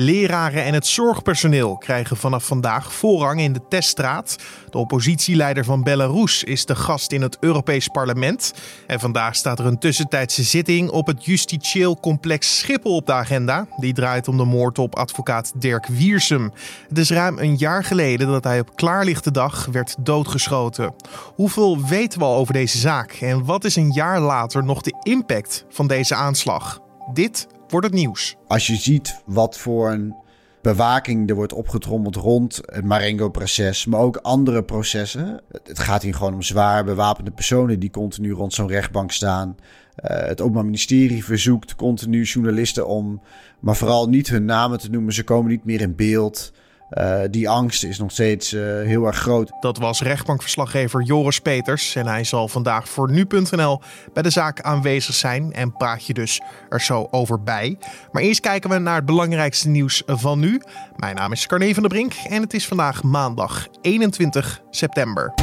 Leraren en het zorgpersoneel krijgen vanaf vandaag voorrang in de teststraat. De oppositieleider van Belarus is de gast in het Europees Parlement. En vandaag staat er een tussentijdse zitting op het justitieel complex Schiphol op de agenda. Die draait om de moord op advocaat Dirk Wiersum. Het is ruim een jaar geleden dat hij op klaarlichte dag werd doodgeschoten. Hoeveel weten we al over deze zaak? En wat is een jaar later nog de impact van deze aanslag? Dit wordt het nieuws. Als je ziet wat voor een bewaking er wordt opgetrommeld rond het Marengo-proces, maar ook andere processen. Het gaat hier gewoon om zwaar bewapende personen die continu rond zo'n rechtbank staan. Uh, het Openbaar Ministerie verzoekt continu journalisten om, maar vooral niet hun namen te noemen. Ze komen niet meer in beeld. Uh, die angst is nog steeds uh, heel erg groot. Dat was rechtbankverslaggever Joris Peters. En hij zal vandaag voor nu.nl bij de zaak aanwezig zijn. En praat je dus er zo over bij. Maar eerst kijken we naar het belangrijkste nieuws van nu. Mijn naam is Carne van der Brink en het is vandaag maandag 21 september.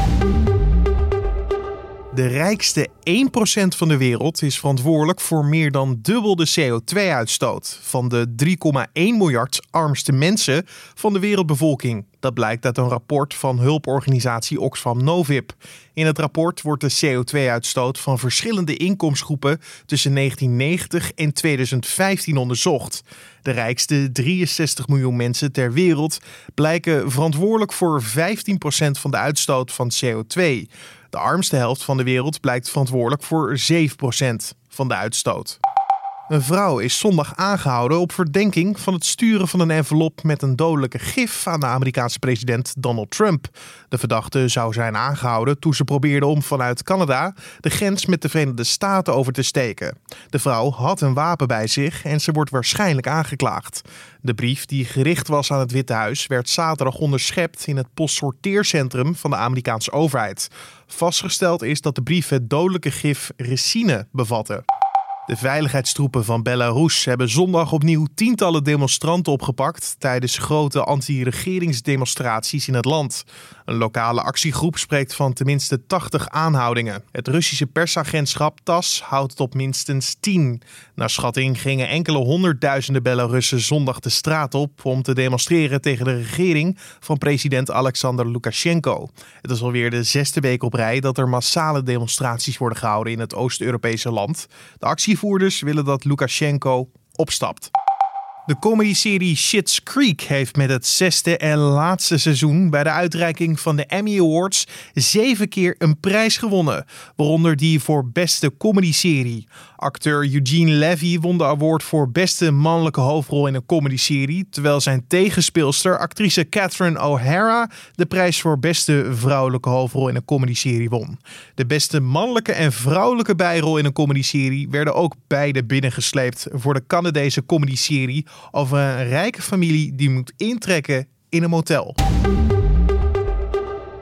De rijkste 1% van de wereld is verantwoordelijk voor meer dan dubbel de CO2-uitstoot van de 3,1 miljard armste mensen van de wereldbevolking. Dat blijkt uit een rapport van hulporganisatie Oxfam Novib. In het rapport wordt de CO2-uitstoot van verschillende inkomensgroepen tussen 1990 en 2015 onderzocht. De rijkste 63 miljoen mensen ter wereld blijken verantwoordelijk voor 15% van de uitstoot van CO2. De armste helft van de wereld blijkt verantwoordelijk voor 7% van de uitstoot. Een vrouw is zondag aangehouden op verdenking van het sturen van een envelop met een dodelijke gif aan de Amerikaanse president Donald Trump. De verdachte zou zijn aangehouden toen ze probeerde om vanuit Canada de grens met de Verenigde Staten over te steken. De vrouw had een wapen bij zich en ze wordt waarschijnlijk aangeklaagd. De brief die gericht was aan het Witte Huis werd zaterdag onderschept in het postsorteercentrum van de Amerikaanse overheid. Vastgesteld is dat de brief het dodelijke gif ricine bevatte. De veiligheidstroepen van Belarus hebben zondag opnieuw tientallen demonstranten opgepakt tijdens grote anti-regeringsdemonstraties in het land. Een lokale actiegroep spreekt van tenminste 80 aanhoudingen. Het Russische persagentschap TAS houdt het op minstens 10. Naar schatting gingen enkele honderdduizenden Belarussen zondag de straat op om te demonstreren tegen de regering van president Alexander Lukashenko. Het is alweer de zesde week op rij dat er massale demonstraties worden gehouden in het Oost-Europese land. De actievoerders willen dat Lukashenko opstapt. De comedyserie Shit's Creek heeft met het zesde en laatste seizoen bij de uitreiking van de Emmy Awards zeven keer een prijs gewonnen, waaronder die voor beste comedyserie. Acteur Eugene Levy won de award voor beste mannelijke hoofdrol in een comedyserie, terwijl zijn tegenspeelster, actrice Catherine O'Hara, de prijs voor beste vrouwelijke hoofdrol in een comedyserie won. De beste mannelijke en vrouwelijke bijrol in een comedyserie werden ook beide binnengesleept voor de Canadese comedyserie over een rijke familie die moet intrekken in een motel.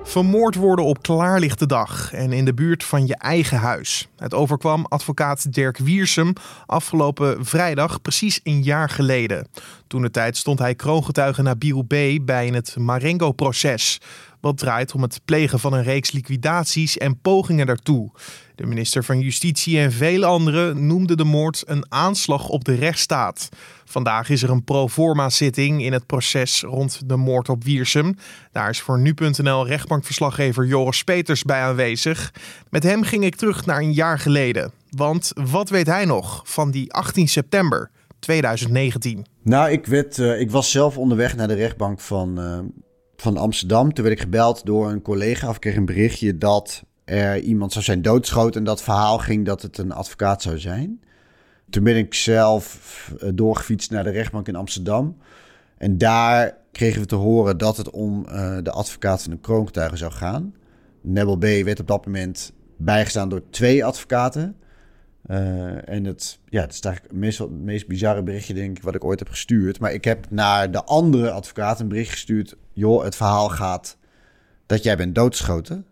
Vermoord worden op klaarlichte dag en in de buurt van je eigen huis. Het overkwam advocaat Dirk Wiersum afgelopen vrijdag, precies een jaar geleden. Toen de tijd stond hij kroongetuige naar B bij het Marengo-proces. Wat draait om het plegen van een reeks liquidaties en pogingen daartoe. De minister van Justitie en vele anderen noemden de moord een aanslag op de rechtsstaat. Vandaag is er een pro forma zitting in het proces rond de moord op Wiersum. Daar is voor nu.nl rechtbankverslaggever Joris Peters bij aanwezig. Met hem ging ik terug naar een jaar geleden. Want wat weet hij nog van die 18 september 2019? Nou, ik, werd, uh, ik was zelf onderweg naar de rechtbank van, uh, van Amsterdam. Toen werd ik gebeld door een collega of kreeg een berichtje dat er iemand zou zijn doodgeschoten. En dat verhaal ging dat het een advocaat zou zijn. Toen ben ik zelf eh, doorgefietst naar de rechtbank in Amsterdam. En daar kregen we te horen dat het om uh, de advocaat van de kroongetuige zou gaan. Nebel B werd op dat moment bijgestaan door twee advocaten. Uh, en het, ja, het is eigenlijk het meest, het meest bizarre berichtje, denk ik, wat ik ooit heb gestuurd. Maar ik heb naar de andere advocaat een bericht gestuurd. Joh, het verhaal gaat dat jij bent doodgeschoten.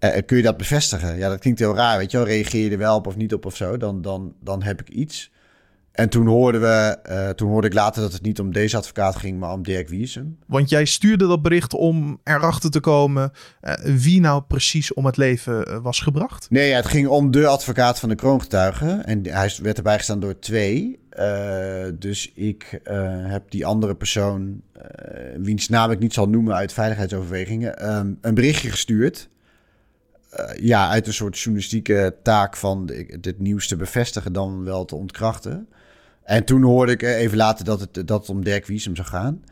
Uh, kun je dat bevestigen? Ja, dat klinkt heel raar, weet je wel. Reageer je er wel op of niet op of zo, dan, dan, dan heb ik iets. En toen hoorden we, uh, toen hoorde ik later dat het niet om deze advocaat ging, maar om Dirk Wiesem. Want jij stuurde dat bericht om erachter te komen uh, wie nou precies om het leven was gebracht? Nee, ja, het ging om de advocaat van de kroongetuigen. En hij werd erbij gestaan door twee. dus ik heb die andere persoon, wiens naam ik niet zal noemen uit veiligheidsoverwegingen, ehm, een berichtje gestuurd. Ja, uit een soort journalistieke taak van dit nieuws te bevestigen, dan wel te ontkrachten. En toen hoorde ik even later dat het, dat het om Dirk Wiesem zou gaan.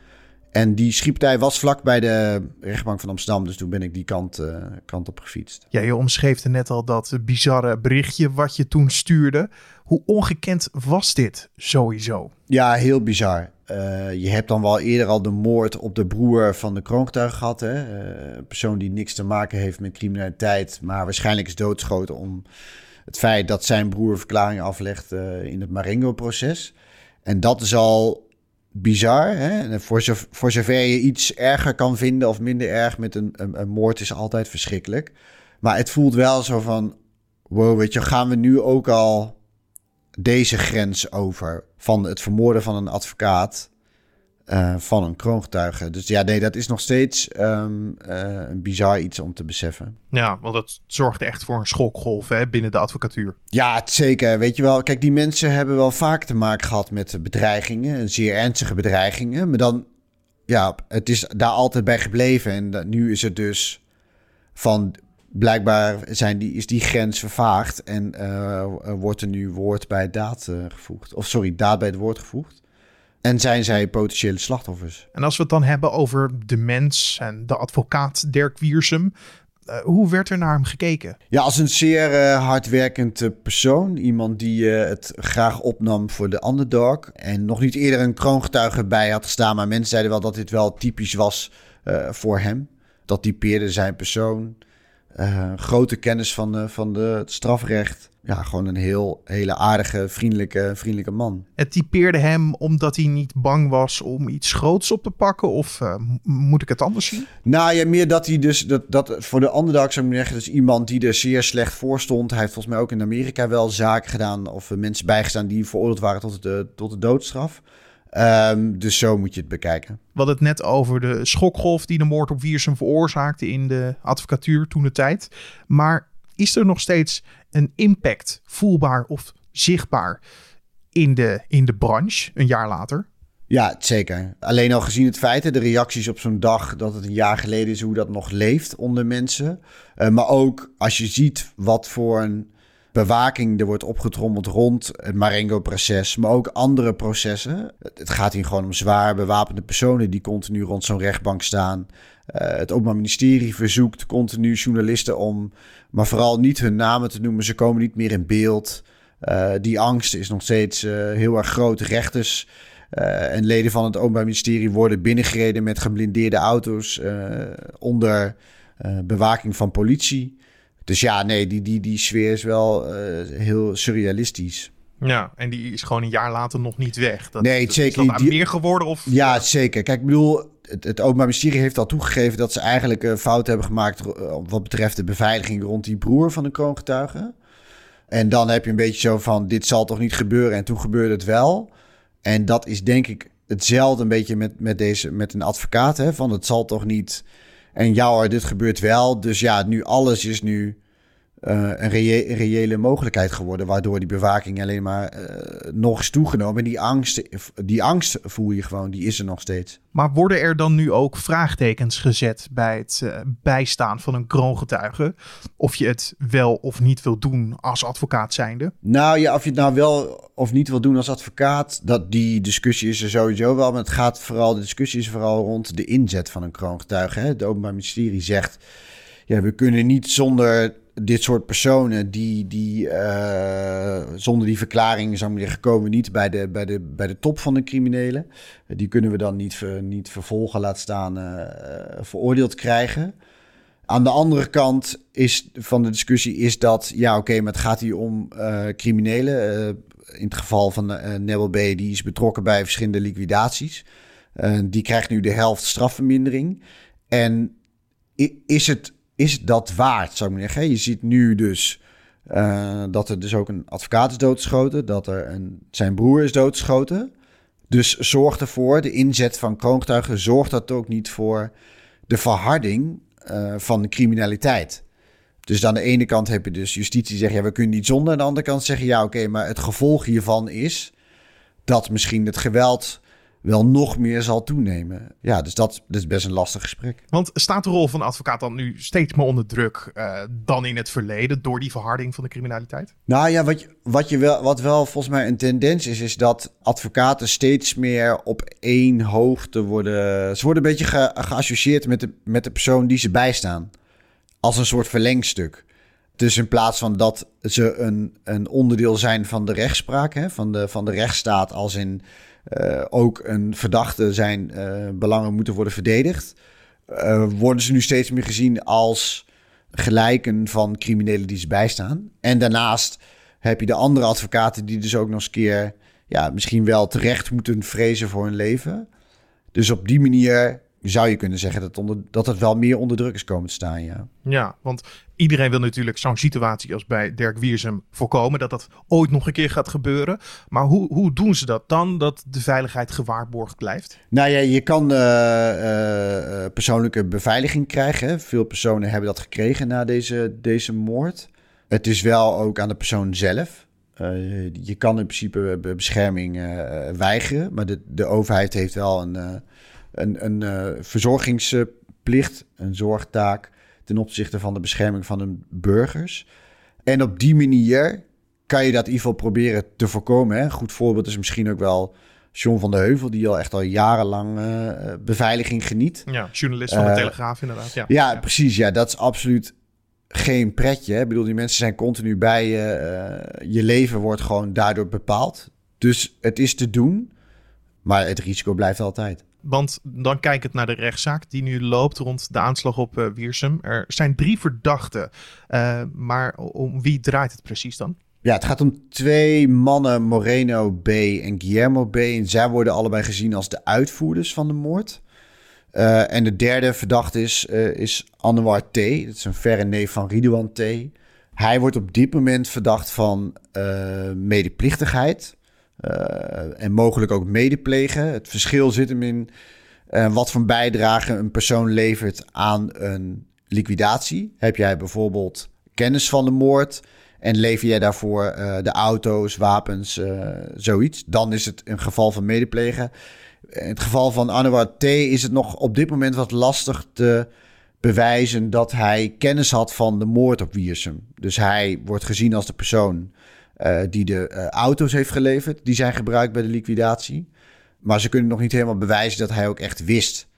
En die schietpartij was vlak bij de rechtbank van Amsterdam. Dus toen ben ik die kant, uh, kant op gefietst. Ja, je omschreef er net al dat bizarre berichtje wat je toen stuurde. Hoe ongekend was dit sowieso? Ja, heel bizar. Uh, je hebt dan wel eerder al de moord op de broer van de kroongetuige gehad. Hè? Uh, een persoon die niks te maken heeft met criminaliteit, maar waarschijnlijk is doodgeschoten om het feit dat zijn broer verklaringen aflegt in het Marengo-proces. En dat is al bizar. Hè? Voor, zo, voor zover je iets erger kan vinden of minder erg met een, een, een, moord is altijd verschrikkelijk. Maar het voelt wel zo van, wow, weet je, gaan we nu ook al deze grens over van het vermoorden van een advocaat uh, van een kroongetuige. Dus ja, nee, dat is nog steeds um, uh, een bizar iets om te beseffen. Ja, want dat zorgde echt voor een schokgolf hè, binnen de advocatuur. Ja, zeker. Weet je wel, kijk, die mensen hebben wel vaak te maken gehad met bedreigingen, zeer ernstige bedreigingen. Maar dan, ja, het is daar altijd bij gebleven. En nu is het dus van blijkbaar zijn die, is die grens vervaagd en uh, wordt er nu woord bij daad uh, gevoegd. Of sorry, daad bij het woord gevoegd. En zijn zij potentiële slachtoffers? En als we het dan hebben over de mens en de advocaat Dirk Wiersum. Uh, hoe werd er naar hem gekeken? Ja, als een zeer hardwerkend uh, persoon. Iemand die het graag opnam voor de underdog. En nog niet eerder een kroongetuige bij had gestaan. Maar mensen zeiden wel dat dit wel typisch was voor hem. Dat typeerde zijn persoon. Grote kennis van, van de, het strafrecht ja, gewoon een heel hele aardige, vriendelijke, vriendelijke man. Het typeerde hem omdat hij niet bang was om iets groots op te pakken? Of uh, moet ik het anders zien? Nou ja, meer dat hij dus, dat, dat voor de underdog zou ik zeggen, dus iemand die er zeer slecht voor stond. Hij heeft volgens mij ook in Amerika wel zaken gedaan of mensen bijgestaan die veroordeeld waren tot de, tot de doodstraf. Um, dus zo moet je het bekijken. We hadden het net over de schokgolf die de moord op Wiersum veroorzaakte in de advocatuur toen de tijd. Maar is er nog steeds een impact voelbaar of zichtbaar in de, in de branche een jaar later? Ja, zeker. Alleen al gezien het feit, de reacties op zo'n dag dat het een jaar geleden is, hoe dat nog leeft onder mensen. Uh, maar ook als je ziet wat voor een bewaking er wordt opgetrommeld rond het Marengo-proces, maar ook andere processen. Het gaat hier gewoon om zwaar bewapende personen die continu rond zo'n rechtbank staan. Uh, het Openbaar Ministerie verzoekt continu journalisten om, maar vooral niet hun namen te noemen. Ze komen niet meer in beeld. Uh, die angst is nog steeds uh, heel erg groot. Rechters en leden van het Openbaar Ministerie worden binnengereden met geblindeerde auto's onder bewaking van politie. Dus ja, nee, die, die, die sfeer is wel heel surrealistisch. Ja, en die is gewoon een jaar later nog niet weg. Dat, nee, zeker niet. meer geworden? Of... Ja, zeker. Kijk, ik bedoel, het, het Openbaar Ministerie heeft al toegegeven dat ze eigenlijk een fout hebben gemaakt eh, wat betreft de beveiliging rond die broer van de kroongetuige. En dan heb je een beetje zo van, dit zal toch niet gebeuren en toen gebeurde het wel. En dat is denk ik hetzelfde een beetje met, met, deze, met een advocaat, hè, van het zal toch niet... En ja hoor, dit gebeurt wel. Dus ja, nu alles is nu een, reële mogelijkheid geworden. Waardoor die bewaking alleen maar uh, nog is toegenomen. En die angst, die angst voel je gewoon, die is er nog steeds. Maar worden er dan nu ook vraagtekens gezet bij het uh, bijstaan van een kroongetuige? Of je het wel of niet wil doen als advocaat zijnde? Nou ja, of je het nou wel of niet wil doen als advocaat, dat die discussie is er sowieso wel. Maar het gaat vooral, de discussie is vooral rond de inzet van een kroongetuige. Hè? Het Openbaar Ministerie zegt, ja, we kunnen niet zonder dit soort personen die, die uh, zonder die verklaring zou ik zeggen, komen niet bij de, bij, de, bij de top van de criminelen. die kunnen we dan niet, ver, niet vervolgen, laat staan, uh, veroordeeld krijgen. Aan de andere kant is, van de discussie is dat, ja oké, maar het gaat hier om criminelen. in het geval van uh, Nebel B, die is betrokken bij verschillende liquidaties. die krijgt nu de helft strafvermindering. En is het is dat waard, zou ik maar zeggen. Je ziet nu dus uh, dat er dus ook een advocaat is doodgeschoten, dat er een, zijn broer is doodgeschoten. Dus zorg ervoor, de inzet van kroongetuigen, zorgt dat ook niet voor de verharding uh, van de criminaliteit. Dus aan de ene kant heb je dus justitie zeggen, ja, we kunnen niet zonder. Aan de andere kant zeggen, ja, oké, maar het gevolg hiervan is dat misschien het geweld wel nog meer zal toenemen. Ja, dus dat, dat is best een lastig gesprek. Want staat de rol van de advocaat dan nu steeds meer onder druk uh, dan in het verleden door die verharding van de criminaliteit? Nou ja, wat, je, wat, je wel, wat wel volgens mij een tendens is, is dat advocaten steeds meer op één hoogte worden. Ze worden een beetje ge, geassocieerd met de, met de persoon die ze bijstaan. Als een soort verlengstuk. Dus in plaats van dat ze een, een onderdeel zijn van de rechtspraak, hè, van, de, van de rechtsstaat, als in uh, ook een verdachte zijn uh, belangen moeten worden verdedigd, uh, worden ze nu steeds meer gezien als gelijken van criminelen die ze bijstaan. En daarnaast heb je de andere advocaten die dus ook nog eens een keer ja, misschien wel terecht moeten vrezen voor hun leven. Dus op die manier zou je kunnen zeggen dat, onder, dat het wel meer onder druk is komen te staan, ja. Ja, want iedereen wil natuurlijk zo'n situatie als bij Dirk Wiersum voorkomen. Dat dat ooit nog een keer gaat gebeuren. Maar hoe, hoe doen ze dat dan, dat de veiligheid gewaarborgd blijft? Nou ja, je kan uh, uh, persoonlijke beveiliging krijgen. Veel personen hebben dat gekregen na deze, deze moord. Het is wel ook aan de persoon zelf. Uh, je kan in principe bescherming weigeren. Maar de, de overheid heeft wel een een, een uh, verzorgingsplicht, een zorgtaak ten opzichte van de bescherming van de burgers. En op die manier kan je dat in ieder geval proberen te voorkomen. Hè. Een goed voorbeeld is misschien ook wel John van der Heuvel, die al echt al jarenlang uh, beveiliging geniet. Ja, journalist van de Telegraaf inderdaad. Ja. ja, precies. Ja, dat is absoluut geen pretje. Hè. Ik bedoel, die mensen zijn continu bij je. je leven wordt gewoon daardoor bepaald. Dus het is te doen, maar het risico blijft altijd. Want dan kijk het naar de rechtszaak die nu loopt rond de aanslag op uh, Wiersum. Er zijn drie verdachten. Uh, maar om wie draait het precies dan? Ja, het gaat om twee mannen, Moreno B. en Guillermo B. En zij worden allebei gezien als de uitvoerders van de moord. Uh, en de derde verdachte is, is Anwar T. Dat is een verre neef van Ridouan T. Hij wordt op dit moment verdacht van medeplichtigheid. Uh, en mogelijk ook medeplegen. Het verschil zit hem in uh, wat voor bijdrage een persoon levert aan een liquidatie. Heb jij bijvoorbeeld kennis van de moord en lever jij daarvoor uh, de auto's, wapens, zoiets, dan is het een geval van medeplegen. In het geval van Anouar T is het nog op dit moment wat lastig te bewijzen dat hij kennis had van de moord op Wiersum. Dus hij wordt gezien als de persoon uh, die de uh, auto's heeft geleverd. Die zijn gebruikt bij de liquidatie. Maar ze kunnen nog niet helemaal bewijzen dat hij ook echt wist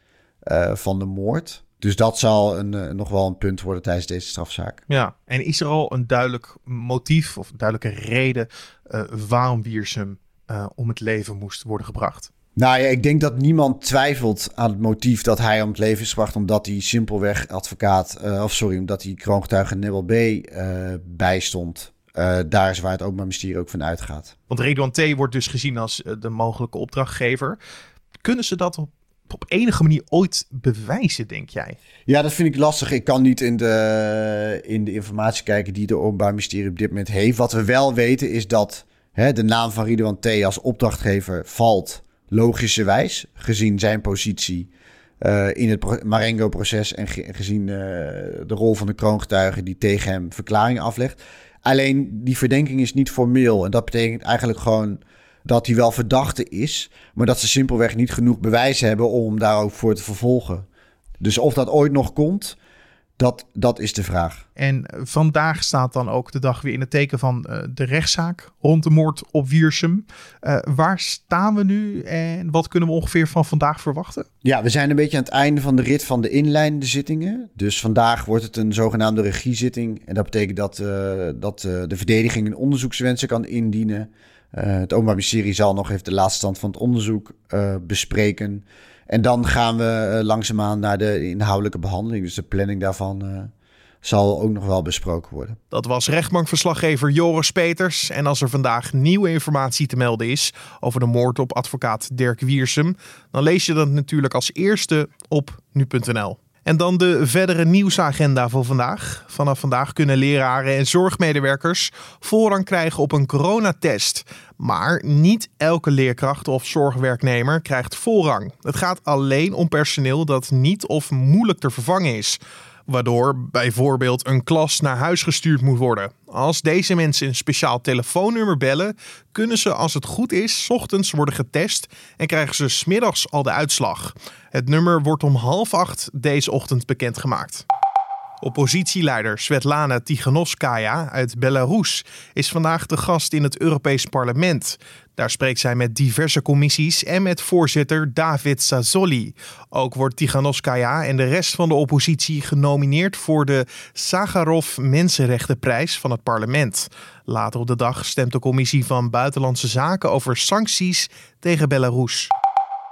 uh, van de moord. Dus dat zal een, nog wel een punt worden tijdens deze strafzaak. Ja, en is er al een duidelijk motief of een duidelijke reden waarom Wiersum om het leven moest worden gebracht? Nou ja, ik denk dat niemand twijfelt aan het motief dat hij om het leven is gebracht. Omdat hij simpelweg advocaat, of sorry, omdat hij kroongetuige Nebel B bijstond. Uh, daar is waar het Openbaar Ministerie ook van uitgaat. Want Redouan T. wordt dus gezien als eh, de mogelijke opdrachtgever. Kunnen ze dat op, op enige manier ooit bewijzen, denk jij? Ja, dat vind ik lastig. Ik kan niet in de, in de informatie kijken die de Openbaar Ministerie op dit moment heeft. Wat we wel weten is dat hè, de naam van Redouan T. als opdrachtgever valt logischerwijs, gezien zijn positie uh, in het Marengo-proces en gezien uh, de rol van de kroongetuige die tegen hem verklaringen aflegt. Alleen die verdenking is niet formeel. En dat betekent eigenlijk gewoon dat hij wel verdachte is, maar dat ze simpelweg niet genoeg bewijs hebben om daar ook voor te vervolgen. Dus of dat ooit nog komt, dat, dat is de vraag. En vandaag staat dan ook de dag weer in het teken van uh, de rechtszaak rond de moord op Wiersum. Uh, waar staan we nu en wat kunnen we ongeveer van vandaag verwachten? Ja, we zijn een beetje aan het einde van de rit van de inleidende zittingen. Dus vandaag wordt het een zogenaamde regiezitting. En dat betekent dat, uh, dat de verdediging een onderzoekswensen kan indienen. het Openbaar Ministerie zal nog even de laatste stand van het onderzoek bespreken. En dan gaan we uh, langzaamaan naar de inhoudelijke behandeling. Dus de planning daarvan uh, zal ook nog wel besproken worden. Dat was rechtbankverslaggever Joris Peters. En als er vandaag nieuwe informatie te melden is over de moord op advocaat Dirk Wiersum, dan lees je dat natuurlijk als eerste op nu.nl. En dan de verdere nieuwsagenda voor vandaag. Vanaf vandaag kunnen leraren en zorgmedewerkers voorrang krijgen op een coronatest. Maar niet elke leerkracht of zorgwerknemer krijgt voorrang. Het gaat alleen om personeel dat niet of moeilijk te vervangen is. Waardoor bijvoorbeeld een klas naar huis gestuurd moet worden. Als deze mensen een speciaal telefoonnummer bellen, kunnen ze als het goed is, ochtends worden getest en krijgen ze smiddags al de uitslag. Het nummer wordt om half acht deze ochtend bekendgemaakt. Oppositieleider Svetlana Tiganovskaya uit Belarus is vandaag de gast in het Europees Parlement. Daar spreekt zij met diverse commissies en met voorzitter David Sassoli. Ook wordt Tiganovskaya en de rest van de oppositie genomineerd voor de Sakharov Mensenrechtenprijs van het parlement. Later op de dag stemt de commissie van Buitenlandse Zaken over sancties tegen Belarus.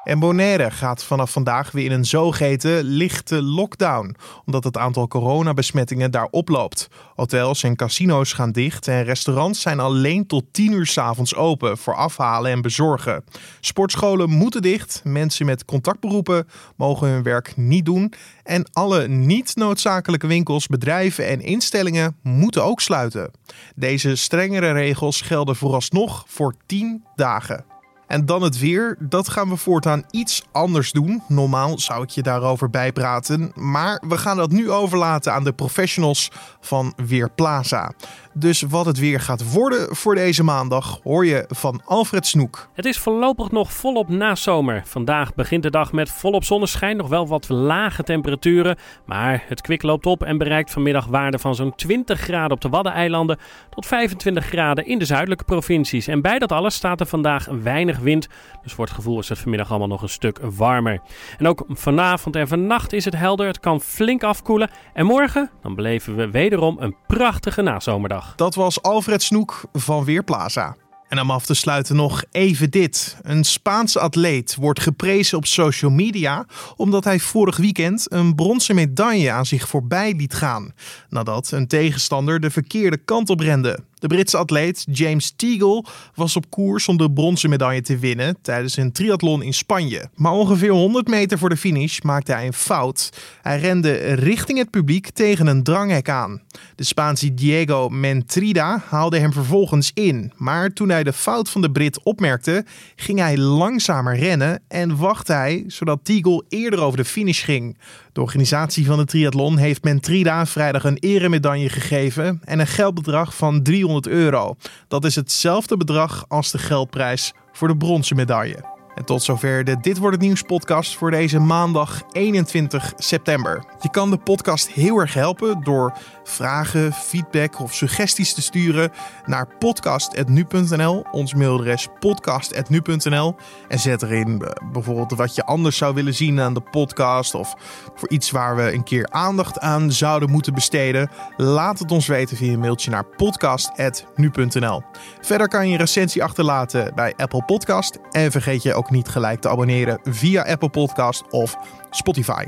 En Bonaire gaat vanaf vandaag weer in een zogeheten lichte lockdown, omdat het aantal coronabesmettingen daar oploopt. Hotels en casino's gaan dicht en restaurants zijn alleen tot 10 uur s avonds open voor afhalen en bezorgen. Sportscholen moeten dicht, mensen met contactberoepen mogen hun werk niet doen en alle niet noodzakelijke winkels, bedrijven en instellingen moeten ook sluiten. Deze strengere regels gelden vooralsnog voor 10 dagen. En dan het weer. Dat gaan we voortaan iets anders doen. Normaal zou ik je daarover bijpraten. Maar we gaan dat nu overlaten aan de professionals van Weerplaza. Dus wat het weer gaat worden voor deze maandag hoor je van Alfred Snoek. Het is voorlopig nog volop nazomer. Vandaag begint de dag met volop zonneschijn, nog wel wat lage temperaturen. Maar het kwik loopt op en bereikt vanmiddag waarden van zo'n 20 graden op de Waddeneilanden tot 25 graden in de zuidelijke provincies. En bij dat alles staat er vandaag weinig wind. Dus voor het gevoel is het vanmiddag allemaal nog een stuk warmer. En ook vanavond en vannacht is het helder. Het kan flink afkoelen. En morgen dan beleven we wederom een prachtige nazomerdag. Dat was Alfred Snoek van Weerplaza. En om af te sluiten nog even dit. Een Spaanse atleet wordt geprezen op social media omdat hij vorig weekend een bronzen medaille aan zich voorbij liet gaan. Nadat een tegenstander de verkeerde kant op rende. De Britse atleet James Teagle was op koers om de bronzen medaille te winnen tijdens een triathlon in Spanje. Maar ongeveer 100 meter voor de finish maakte hij een fout. Hij rende richting het publiek tegen een dranghek aan. De Spaanse Diego Mentrida haalde hem vervolgens in. Maar toen hij de fout van de Brit opmerkte, ging hij langzamer rennen en wachtte hij zodat Teagle eerder over de finish ging. De organisatie van de triathlon heeft Mentrida vrijdag een eremedaille gegeven en een geldbedrag van 300 euro. Dat is hetzelfde bedrag als de geldprijs voor de bronzen medaille. En tot zover de Dit wordt het nieuws podcast voor deze maandag 21 september. Je kan de podcast heel erg helpen door vragen, feedback of suggesties te sturen naar podcast@nu.nl. Ons mailadres podcast@nu.nl en zet erin eh, bijvoorbeeld wat je anders zou willen zien aan de podcast of voor iets waar we een keer aandacht aan zouden moeten besteden. Laat het ons weten via een mailtje naar podcast@nu.nl. Verder kan je een recensie achterlaten bij Apple Podcast en vergeet je niet gelijk te abonneren via Apple Podcast of Spotify.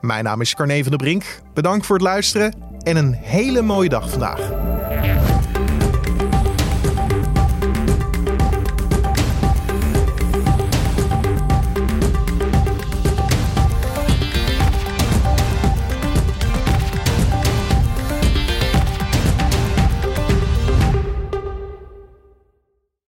Mijn naam is Carne van der Brink. Bedankt voor het luisteren en een hele mooie dag vandaag.